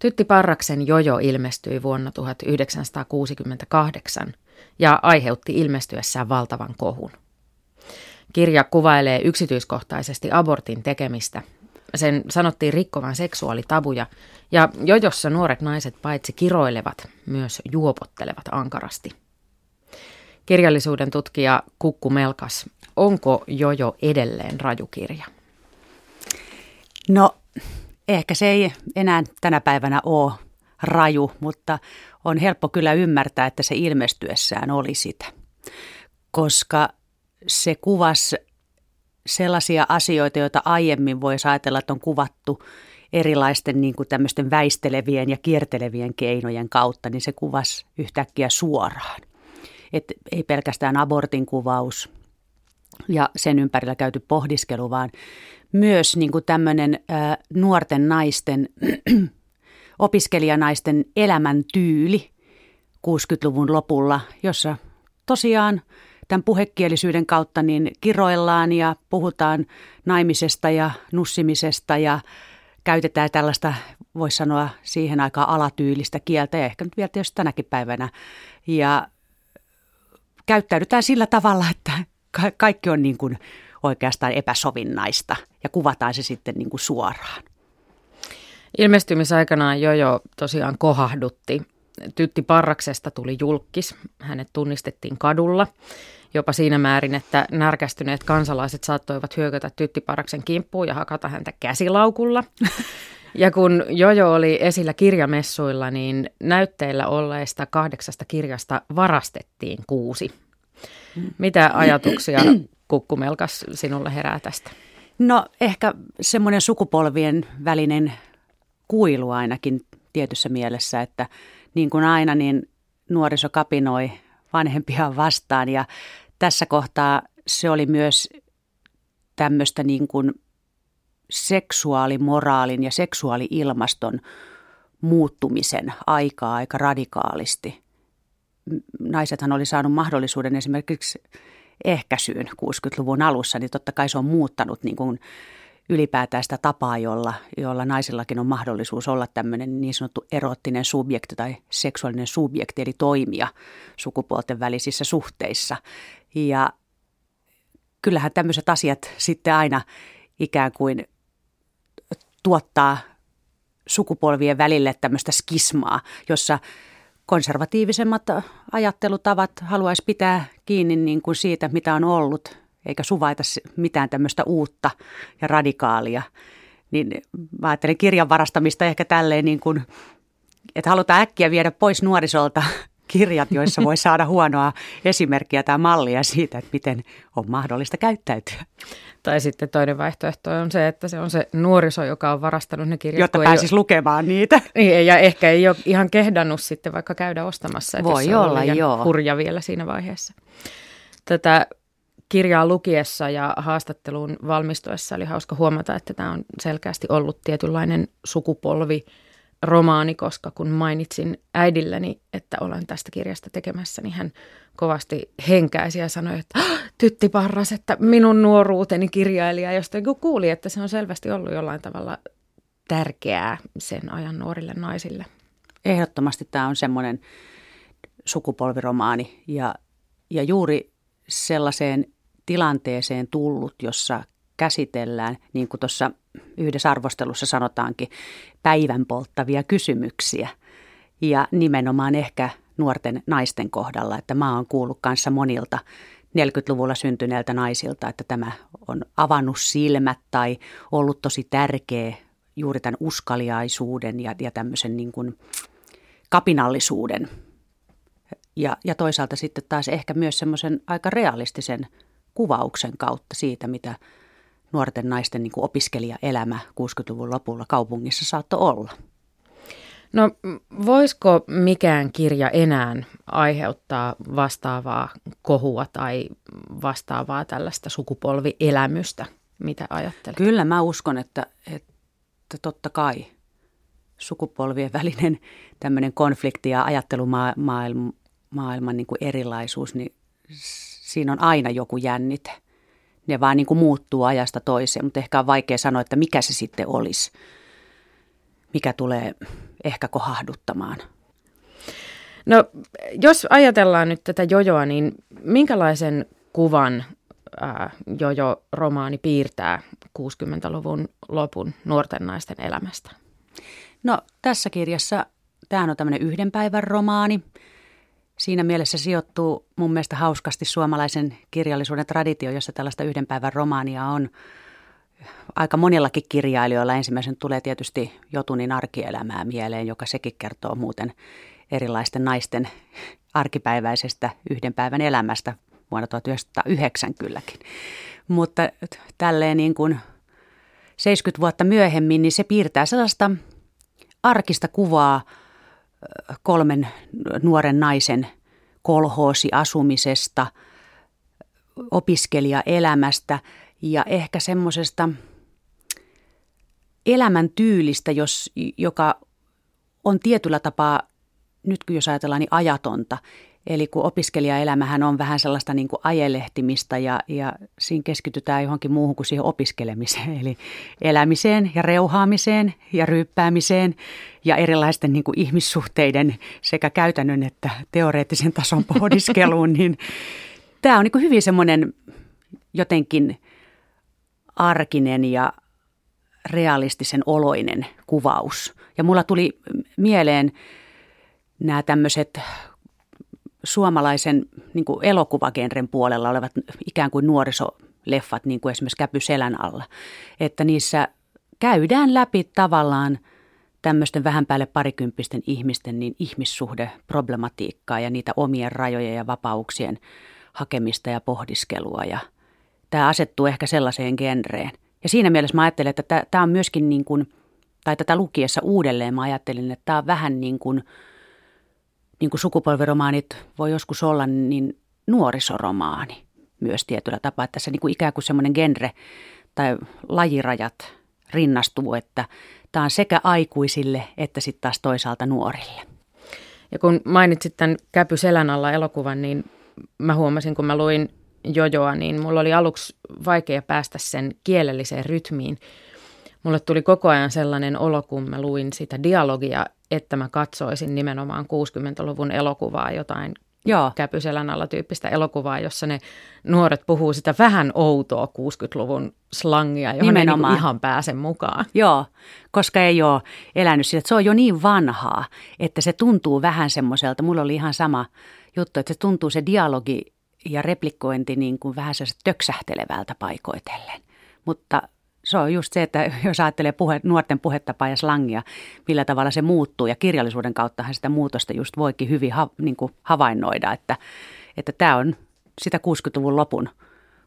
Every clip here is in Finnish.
Tytti Parraksen Jojo ilmestyi vuonna 1968 ja aiheutti ilmestyessään valtavan kohun. Kirja kuvailee yksityiskohtaisesti abortin tekemistä. Sen sanottiin rikkovan seksuaalitabuja ja jojossa nuoret naiset paitsi kiroilevat, myös juopottelevat ankarasti. Kirjallisuuden tutkija Kukku Melkas, onko jojo edelleen rajukirja? No ehkä se ei enää tänä päivänä ole raju, mutta on helppo kyllä ymmärtää, että se ilmestyessään oli sitä. Koska se kuvasi sellaisia asioita, joita aiemmin voisi ajatella, että on kuvattu erilaisten niin kuin tämmöisten väistelevien ja kiertelevien keinojen kautta, niin se kuvasi yhtäkkiä suoraan. Et ei pelkästään abortin kuvaus ja sen ympärillä käyty pohdiskelu, vaan myös niin kuin tämmöinen ä, nuorten naisten, opiskelijanaisten elämäntyyli 60-luvun lopulla, jossa tosiaan tämän puhekielisyyden kautta niin kiroillaan ja puhutaan naimisesta ja nussimisesta ja käytetään tällaista, voisi sanoa siihen aikaan alatyylistä kieltä ja ehkä nyt vielä tietysti tänäkin päivänä. Ja käyttäydytään sillä tavalla, että kaikki on niin kuin oikeastaan epäsovinnaista ja kuvataan se sitten niin kuin suoraan. Ilmestymisaikanaan Jojo tosiaan kohahdutti. Tytti Parraksesta tuli julkis. Hänet tunnistettiin kadulla jopa siinä määrin, että närkästyneet kansalaiset saattoivat hyökätä Tytti Parraksen kimppuun ja hakata häntä käsilaukulla. Ja kun Jojo oli esillä kirjamessuilla, niin näytteillä olleista kahdeksasta kirjasta varastettiin kuusi. Mitä ajatuksia Kukkumelkas sinulle herää tästä? No ehkä semmoinen sukupolvien välinen kuilu ainakin tietyssä mielessä, että niin kuin aina, niin nuoriso kapinoi vanhempia vastaan ja tässä kohtaa se oli myös tämmöistä niin kuin seksuaalimoraalin ja seksuaali-ilmaston muuttumisen aikaa aika radikaalisti. Naisethan oli saanut mahdollisuuden esimerkiksi ehkäisyyn 60-luvun alussa, niin totta kai se on muuttanut niin kuin ylipäätään sitä tapaa, jolla, jolla naisillakin on mahdollisuus olla tämmöinen niin sanottu eroottinen subjekti tai seksuaalinen subjekti, eli toimia sukupuolten välisissä suhteissa. Ja kyllähän tämmöiset asiat sitten aina ikään kuin tuottaa sukupolvien välille tämmöistä skismaa, jossa konservatiivisemmat ajattelutavat haluaisi pitää kiinni niin kuin siitä, mitä on ollut, eikä suvaita mitään tämmöistä uutta ja radikaalia. Niin mä ajattelen kirjan varastamista ehkä tälleen niin kuin, että halutaan äkkiä viedä pois nuorisolta kirjat, joissa voi saada huonoa esimerkkiä tai mallia siitä, että miten on mahdollista käyttäytyä. Tai sitten toinen vaihtoehto on se, että se on se nuoriso, joka on varastanut ne kirjat. Jotta pääsisi ole... lukemaan niitä. Niin, ja ehkä ei ole ihan kehdannut sitten vaikka käydä ostamassa. Että voi olla, joo. hurja vielä siinä vaiheessa. Tätä kirjaa lukiessa ja haastatteluun valmistuessa oli hauska huomata, että tämä on selkeästi ollut tietynlainen sukupolvi romaani, koska kun mainitsin äidilleni, että olen tästä kirjasta tekemässä, niin hän kovasti henkäisi ja sanoi, että tytti parras, että minun nuoruuteni kirjailija, josta kuuli, että se on selvästi ollut jollain tavalla tärkeää sen ajan nuorille naisille. Ehdottomasti tämä on semmoinen sukupolviromaani ja, ja juuri sellaiseen tilanteeseen tullut, jossa käsitellään, niin kuin tuossa yhdessä arvostelussa sanotaankin, päivän polttavia kysymyksiä. Ja nimenomaan ehkä nuorten naisten kohdalla, että mä oon kuullut kanssa monilta 40-luvulla syntyneiltä naisilta, että tämä on avannut silmät tai ollut tosi tärkeä juuri tämän uskaliaisuuden ja, ja tämmöisen niin kuin kapinallisuuden. Ja, ja toisaalta sitten taas ehkä myös semmoisen aika realistisen kuvauksen kautta siitä, mitä nuorten naisten niin kuin opiskelijaelämä 60-luvun lopulla kaupungissa saattoi olla. No voisiko mikään kirja enää aiheuttaa vastaavaa kohua tai vastaavaa tällaista sukupolvielämystä? Mitä ajattelet? Kyllä mä uskon, että, että totta kai sukupolvien välinen tämmöinen konflikti ja ajattelumaailman maailman niin kuin erilaisuus, niin siinä on aina joku jännite – ne vaan niin kuin muuttuu ajasta toiseen, mutta ehkä on vaikea sanoa, että mikä se sitten olisi, mikä tulee ehkä kohahduttamaan. No, jos ajatellaan nyt tätä jojoa, niin minkälaisen kuvan ää, jojo-romaani piirtää 60-luvun lopun nuorten naisten elämästä? No tässä kirjassa, tämä on tämmöinen yhden päivän romaani. Siinä mielessä sijoittuu mun mielestä hauskasti suomalaisen kirjallisuuden traditio, jossa tällaista yhden päivän romaania on aika monillakin kirjailijoilla. Ensimmäisen tulee tietysti Jotunin arkielämää mieleen, joka sekin kertoo muuten erilaisten naisten arkipäiväisestä yhden päivän elämästä vuonna 1909 kylläkin. Mutta tälleen niin kuin 70 vuotta myöhemmin, niin se piirtää sellaista arkista kuvaa kolmen nuoren naisen kolhoosiasumisesta, opiskelijaelämästä ja ehkä semmoisesta elämäntyylistä, jos, joka on tietyllä tapaa, nyt kun jos ajatellaan, niin ajatonta. Eli kun opiskelijaelämähän on vähän sellaista niin kuin ajelehtimista ja, ja siinä keskitytään johonkin muuhun kuin siihen opiskelemiseen. Eli elämiseen ja reuhaamiseen ja ryyppäämiseen ja erilaisten niin kuin ihmissuhteiden sekä käytännön että teoreettisen tason pohdiskeluun. niin tämä on niin kuin hyvin semmoinen jotenkin arkinen ja realistisen oloinen kuvaus. Ja mulla tuli mieleen nämä tämmöiset suomalaisen niin kuin elokuvagenren puolella olevat ikään kuin nuorisoleffat, niin kuin esimerkiksi Käpy selän alla. Että niissä käydään läpi tavallaan tämmöisten vähän päälle parikymppisten ihmisten niin ihmissuhdeproblematiikkaa ja niitä omien rajojen ja vapauksien hakemista ja pohdiskelua. Ja tämä asettuu ehkä sellaiseen genreen. Ja siinä mielessä mä ajattelen, että tämä on myöskin niin kuin, tai tätä lukiessa uudelleen mä ajattelin, että tämä on vähän niin kuin – niin kuin sukupolveromaanit voi joskus olla, niin nuorisoromaani myös tietyllä tapaa. Että tässä niin kuin ikään kuin semmoinen genre tai lajirajat rinnastuu, että tämä on sekä aikuisille että sitten taas toisaalta nuorille. Ja kun mainitsit tämän Käpy selän alla elokuvan, niin mä huomasin, kun mä luin Jojoa, niin mulla oli aluksi vaikea päästä sen kielelliseen rytmiin. Mulle tuli koko ajan sellainen olo, kun mä luin sitä dialogia, että mä katsoisin nimenomaan 60-luvun elokuvaa, jotain Joo. käpyselän alla tyyppistä elokuvaa, jossa ne nuoret puhuu sitä vähän outoa 60-luvun slangia, johon Nimenomaan. ei niin ihan pääse mukaan. Joo, koska ei ole elänyt sitä. Se on jo niin vanhaa, että se tuntuu vähän semmoiselta. Mulla oli ihan sama juttu, että se tuntuu se dialogi ja replikointi niin kuin vähän se töksähtelevältä paikoitellen. Mutta se on just se, että jos ajattelee puhe, nuorten puhetapaa ja slangia, millä tavalla se muuttuu ja kirjallisuuden kauttahan sitä muutosta just voikin hyvin ha, niin kuin havainnoida, että, että tämä on sitä 60-luvun lopun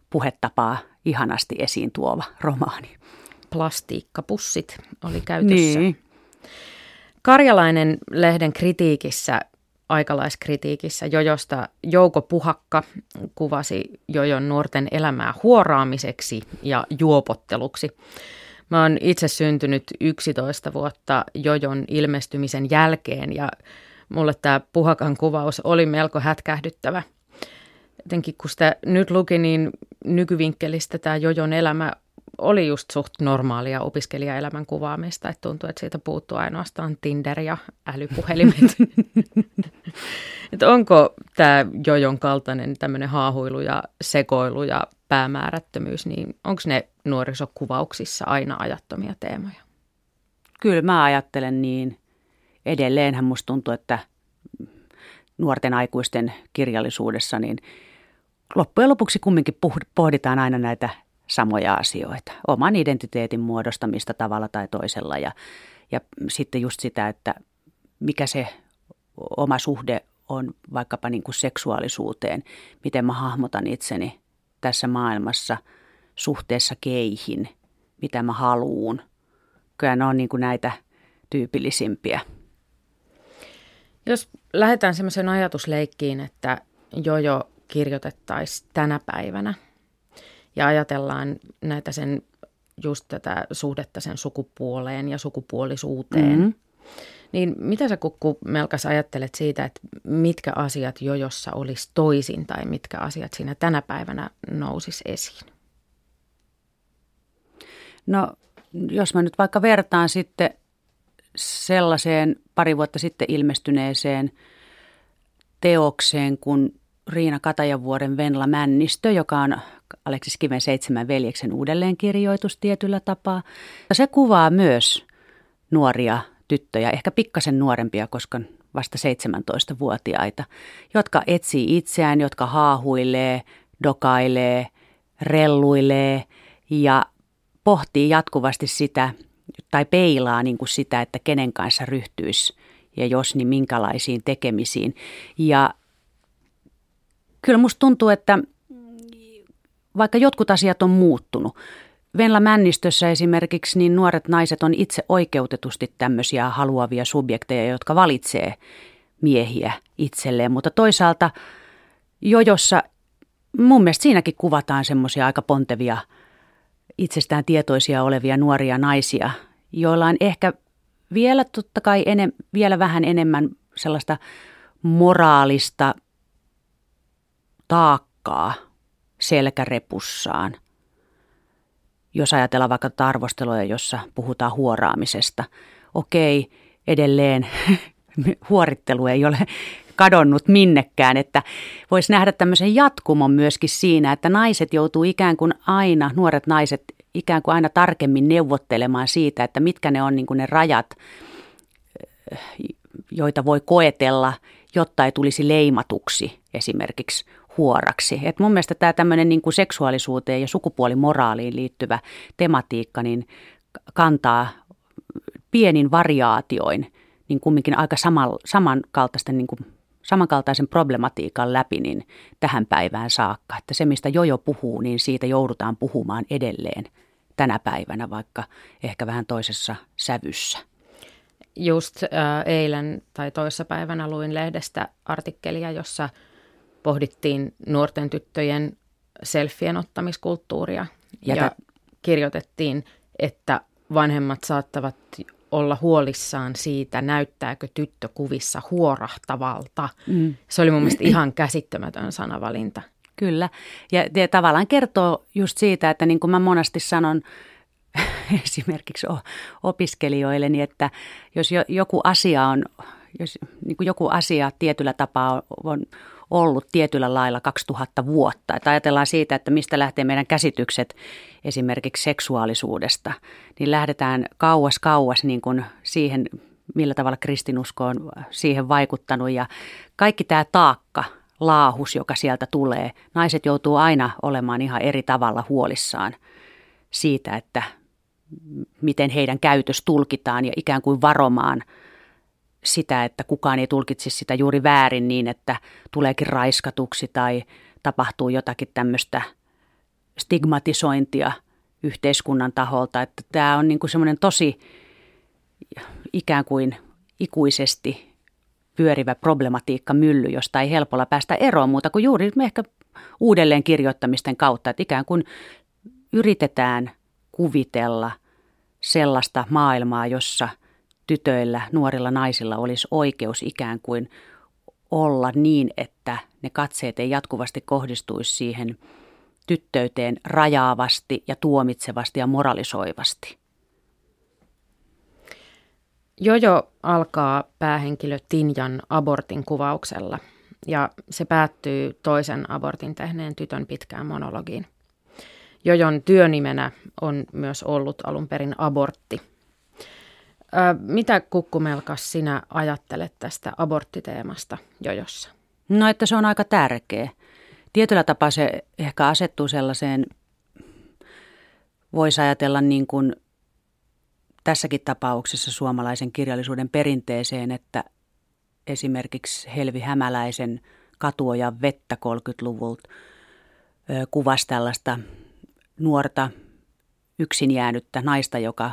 puhetapaa ihanasti esiin tuova romaani. Plastiikkapussit oli käytössä. Niin. Karjalainen lehden kritiikissä aikalaiskritiikissä Jojosta Jouko Puhakka kuvasi Jojon nuorten elämää huoraamiseksi ja juopotteluksi. Mä oon itse syntynyt 11 vuotta Jojon ilmestymisen jälkeen ja mulle tämä Puhakan kuvaus oli melko hätkähdyttävä. Jotenkin kun sitä nyt luki, niin nykyvinkkelistä tämä Jojon elämä oli just suht normaalia opiskelijaelämän kuvaamista, että tuntuu, että siitä puuttuu ainoastaan Tinder ja älypuhelimet. että onko tämä Jojon kaltainen tämmöinen haahuilu ja sekoilu ja päämäärättömyys, niin onko ne nuorisokuvauksissa aina ajattomia teemoja? Kyllä mä ajattelen niin. Edelleenhän musta tuntuu, että nuorten aikuisten kirjallisuudessa niin loppujen lopuksi kumminkin pohditaan aina näitä samoja asioita, oman identiteetin muodostamista tavalla tai toisella ja, ja sitten just sitä, että mikä se oma suhde on vaikkapa niin kuin seksuaalisuuteen, miten mä hahmotan itseni tässä maailmassa suhteessa keihin, mitä mä haluun. Kyllä ne on niin kuin näitä tyypillisimpiä. Jos lähdetään semmoisen ajatusleikkiin, että Jojo kirjoitettaisiin tänä päivänä – ja ajatellaan näitä sen just tätä suhdetta sen sukupuoleen ja sukupuolisuuteen. Mm-hmm. Niin mitä sä Kukku Melkas ajattelet siitä, että mitkä asiat jojossa olisi toisin tai mitkä asiat siinä tänä päivänä nousis esiin? No jos mä nyt vaikka vertaan sitten sellaiseen pari vuotta sitten ilmestyneeseen teokseen kuin Riina Katajavuoren Venla Männistö, joka on Aleksis Kiven seitsemän veljeksen uudelleenkirjoitus tietyllä tapaa. Ja se kuvaa myös nuoria tyttöjä, ehkä pikkasen nuorempia, koska vasta 17-vuotiaita, jotka etsii itseään, jotka haahuilee, dokailee, relluilee ja pohtii jatkuvasti sitä tai peilaa niin kuin sitä, että kenen kanssa ryhtyisi ja jos, niin minkälaisiin tekemisiin. Ja kyllä musta tuntuu, että vaikka jotkut asiat on muuttunut, Venla Männistössä esimerkiksi niin nuoret naiset on itse oikeutetusti tämmöisiä haluavia subjekteja, jotka valitsee miehiä itselleen, mutta toisaalta jojossa mun mielestä siinäkin kuvataan semmoisia aika pontevia, itsestään tietoisia olevia nuoria naisia, joilla on ehkä vielä totta kai enem, vielä vähän enemmän sellaista moraalista taakkaa selkärepussaan. Jos ajatellaan vaikka arvosteluja, jossa puhutaan huoraamisesta. Okei, edelleen huorittelu ei ole kadonnut minnekään, että voisi nähdä tämmöisen jatkumon myöskin siinä, että naiset joutuu ikään kuin aina, nuoret naiset ikään kuin aina tarkemmin neuvottelemaan siitä, että mitkä ne on niin kuin ne rajat, joita voi koetella, jotta ei tulisi leimatuksi esimerkiksi huoraksi. Et mun mielestä tämä tämmöinen niin kuin seksuaalisuuteen ja sukupuolimoraaliin liittyvä tematiikka niin kantaa pienin variaatioin niin kumminkin aika saman, samankaltaisten niin kuin samankaltaisen problematiikan läpi niin tähän päivään saakka. Että se, mistä Jojo puhuu, niin siitä joudutaan puhumaan edelleen tänä päivänä, vaikka ehkä vähän toisessa sävyssä. Just äh, eilen tai toissa päivänä luin lehdestä artikkelia, jossa pohdittiin nuorten tyttöjen selfien ottamiskulttuuria. Ja, ja kirjoitettiin, että vanhemmat saattavat olla huolissaan siitä, näyttääkö tyttö kuvissa huorahtavalta. Mm. Se oli mun mielestä ihan käsittämätön sanavalinta. Kyllä. Ja, ja tavallaan kertoo just siitä, että niin kuin mä monesti sanon esimerkiksi opiskelijoille, niin että jos joku asia on, jos niin kuin joku asia tietyllä tapaa on, on ollut tietyllä lailla 2000 vuotta. Että ajatellaan siitä, että mistä lähtee meidän käsitykset esimerkiksi seksuaalisuudesta, niin lähdetään kauas kauas niin kuin siihen, millä tavalla kristinusko on siihen vaikuttanut ja kaikki tämä taakka, laahus, joka sieltä tulee. Naiset joutuu aina olemaan ihan eri tavalla huolissaan siitä, että miten heidän käytös tulkitaan ja ikään kuin varomaan – sitä, että kukaan ei tulkitsisi sitä juuri väärin niin, että tuleekin raiskatuksi tai tapahtuu jotakin tämmöistä stigmatisointia yhteiskunnan taholta. Että tämä on niin kuin semmoinen tosi ikään kuin ikuisesti pyörivä problematiikka mylly, josta ei helpolla päästä eroon muuta kuin juuri ehkä uudelleen kirjoittamisten kautta, että ikään kuin yritetään kuvitella sellaista maailmaa, jossa – tytöillä, nuorilla naisilla olisi oikeus ikään kuin olla niin, että ne katseet ei jatkuvasti kohdistuisi siihen tyttöyteen rajaavasti ja tuomitsevasti ja moralisoivasti. Jojo alkaa päähenkilö Tinjan abortin kuvauksella ja se päättyy toisen abortin tehneen tytön pitkään monologiin. Jojon työnimenä on myös ollut alun perin abortti – mitä Kukkumelkas sinä ajattelet tästä aborttiteemasta jojossa? No, että se on aika tärkeä. Tietyllä tapaa se ehkä asettuu sellaiseen, voisi ajatella niin kuin tässäkin tapauksessa suomalaisen kirjallisuuden perinteeseen, että esimerkiksi Helvi Hämäläisen katuojan vettä 30-luvulta kuvasi tällaista nuorta yksin jäänyttä naista, joka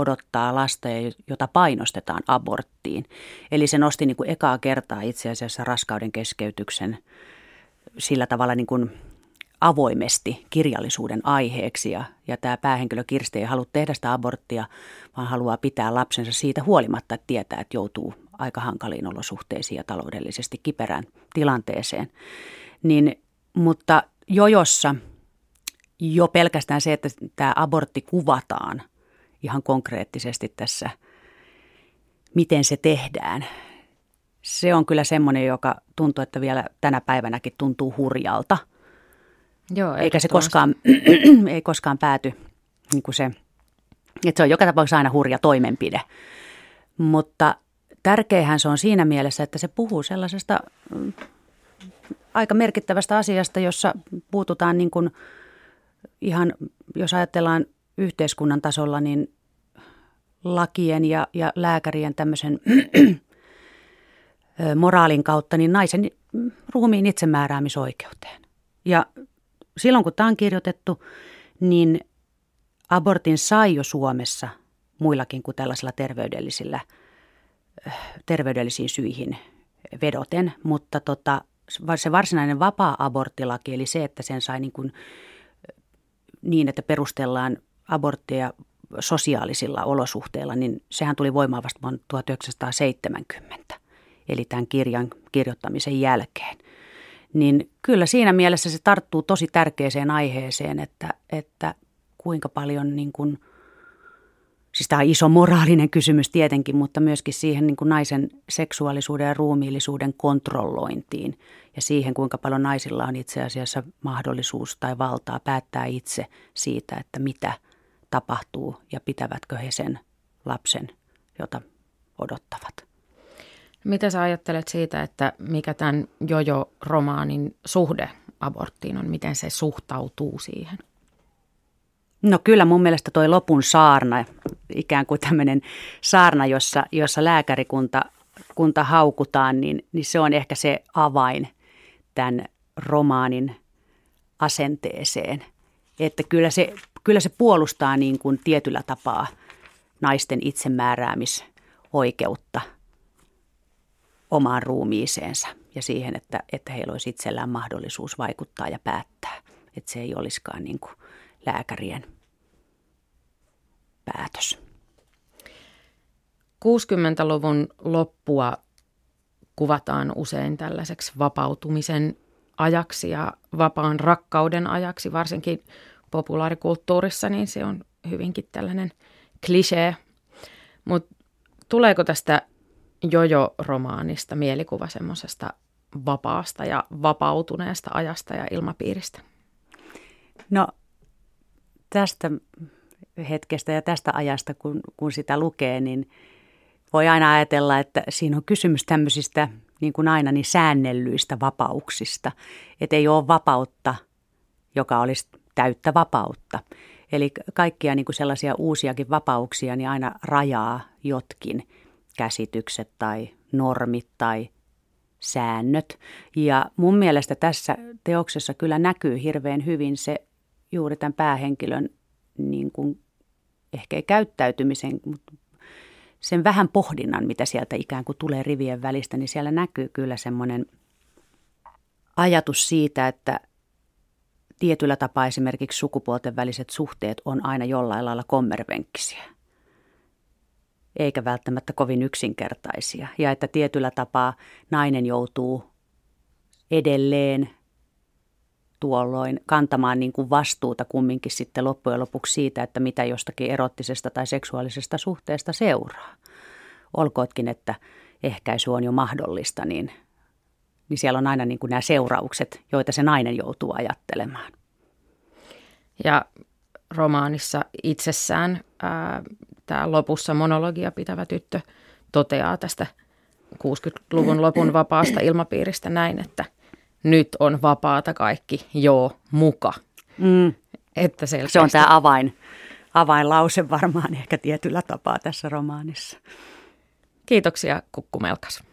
odottaa lasta, jota painostetaan aborttiin. Eli se nosti niin kuin ekaa kertaa itse asiassa raskauden keskeytyksen sillä tavalla niin kuin avoimesti kirjallisuuden aiheeksi. Ja, ja tämä päähenkilö Kirsti ei halua tehdä sitä aborttia, vaan haluaa pitää lapsensa siitä huolimatta, että tietää, että joutuu aika hankaliin olosuhteisiin ja taloudellisesti kiperään tilanteeseen. Niin, mutta jojossa jo pelkästään se, että tämä abortti kuvataan – ihan konkreettisesti tässä miten se tehdään. Se on kyllä semmoinen, joka tuntuu, että vielä tänä päivänäkin tuntuu hurjalta. Joo, Eikä se koskaan, ei koskaan pääty niin kuin se, että se on joka tapauksessa aina hurja toimenpide. Mutta tärkeähän se on siinä mielessä, että se puhuu sellaisesta mm, aika merkittävästä asiasta, jossa puututaan niin kuin ihan, jos ajatellaan yhteiskunnan tasolla, niin lakien ja, ja lääkärien tämmöisen moraalin kautta niin naisen ruumiin itsemääräämisoikeuteen. Ja silloin kun tämä on kirjoitettu, niin abortin sai jo Suomessa muillakin kuin tällaisilla terveydellisillä, terveydellisiin syihin vedoten, mutta tota, se varsinainen vapaa-aborttilaki, eli se, että sen sai niin, kuin, niin että perustellaan aborttia sosiaalisilla olosuhteilla, niin sehän tuli voimaan vasta vuonna 1970, eli tämän kirjan kirjoittamisen jälkeen. Niin kyllä siinä mielessä se tarttuu tosi tärkeäseen aiheeseen, että, että kuinka paljon niin kuin, siis tämä on iso moraalinen kysymys tietenkin, mutta myöskin siihen niin kuin naisen seksuaalisuuden ja ruumiillisuuden kontrollointiin ja siihen, kuinka paljon naisilla on itse asiassa mahdollisuus tai valtaa päättää itse siitä, että mitä – tapahtuu ja pitävätkö he sen lapsen, jota odottavat. Mitä sä ajattelet siitä, että mikä tämän Jojo-romaanin suhde aborttiin on, miten se suhtautuu siihen? No kyllä mun mielestä toi lopun saarna, ikään kuin tämmöinen saarna, jossa, jossa lääkärikunta kunta haukutaan, niin, niin se on ehkä se avain tämän romaanin asenteeseen. Että kyllä se kyllä se puolustaa niin kuin tietyllä tapaa naisten itsemääräämisoikeutta omaan ruumiiseensa ja siihen, että, että heillä olisi itsellään mahdollisuus vaikuttaa ja päättää. Että se ei olisikaan niin kuin lääkärien päätös. 60-luvun loppua kuvataan usein tällaiseksi vapautumisen ajaksi ja vapaan rakkauden ajaksi, varsinkin populaarikulttuurissa, niin se on hyvinkin tällainen klisee. Mutta tuleeko tästä Jojo-romaanista mielikuva semmoisesta vapaasta ja vapautuneesta ajasta ja ilmapiiristä? No tästä hetkestä ja tästä ajasta, kun, kun sitä lukee, niin voi aina ajatella, että siinä on kysymys tämmöisistä, niin kuin aina, niin säännellyistä vapauksista. Että ei ole vapautta, joka olisi täyttä vapautta. Eli kaikkia niin kuin sellaisia uusiakin vapauksia niin aina rajaa jotkin käsitykset tai normit tai säännöt. Ja mun mielestä tässä teoksessa kyllä näkyy hirveän hyvin se juuri tämän päähenkilön niin kuin, ehkä ei käyttäytymisen, mutta sen vähän pohdinnan, mitä sieltä ikään kuin tulee rivien välistä, niin siellä näkyy kyllä semmoinen ajatus siitä, että tietyllä tapaa esimerkiksi sukupuolten väliset suhteet on aina jollain lailla kommervenkkisiä, eikä välttämättä kovin yksinkertaisia. Ja että tietyllä tapaa nainen joutuu edelleen tuolloin kantamaan niin kuin vastuuta kumminkin sitten loppujen lopuksi siitä, että mitä jostakin erottisesta tai seksuaalisesta suhteesta seuraa. Olkootkin, että ehkäisy on jo mahdollista, niin niin siellä on aina niin kuin nämä seuraukset, joita se nainen joutuu ajattelemaan. Ja romaanissa itsessään ää, tämä lopussa monologia pitävä tyttö toteaa tästä 60-luvun lopun vapaasta ilmapiiristä näin, että nyt on vapaata kaikki, joo, muka. Mm. Että selkeästi... Se on tämä avain, avainlause varmaan ehkä tietyllä tapaa tässä romaanissa. Kiitoksia Kukkumelkas.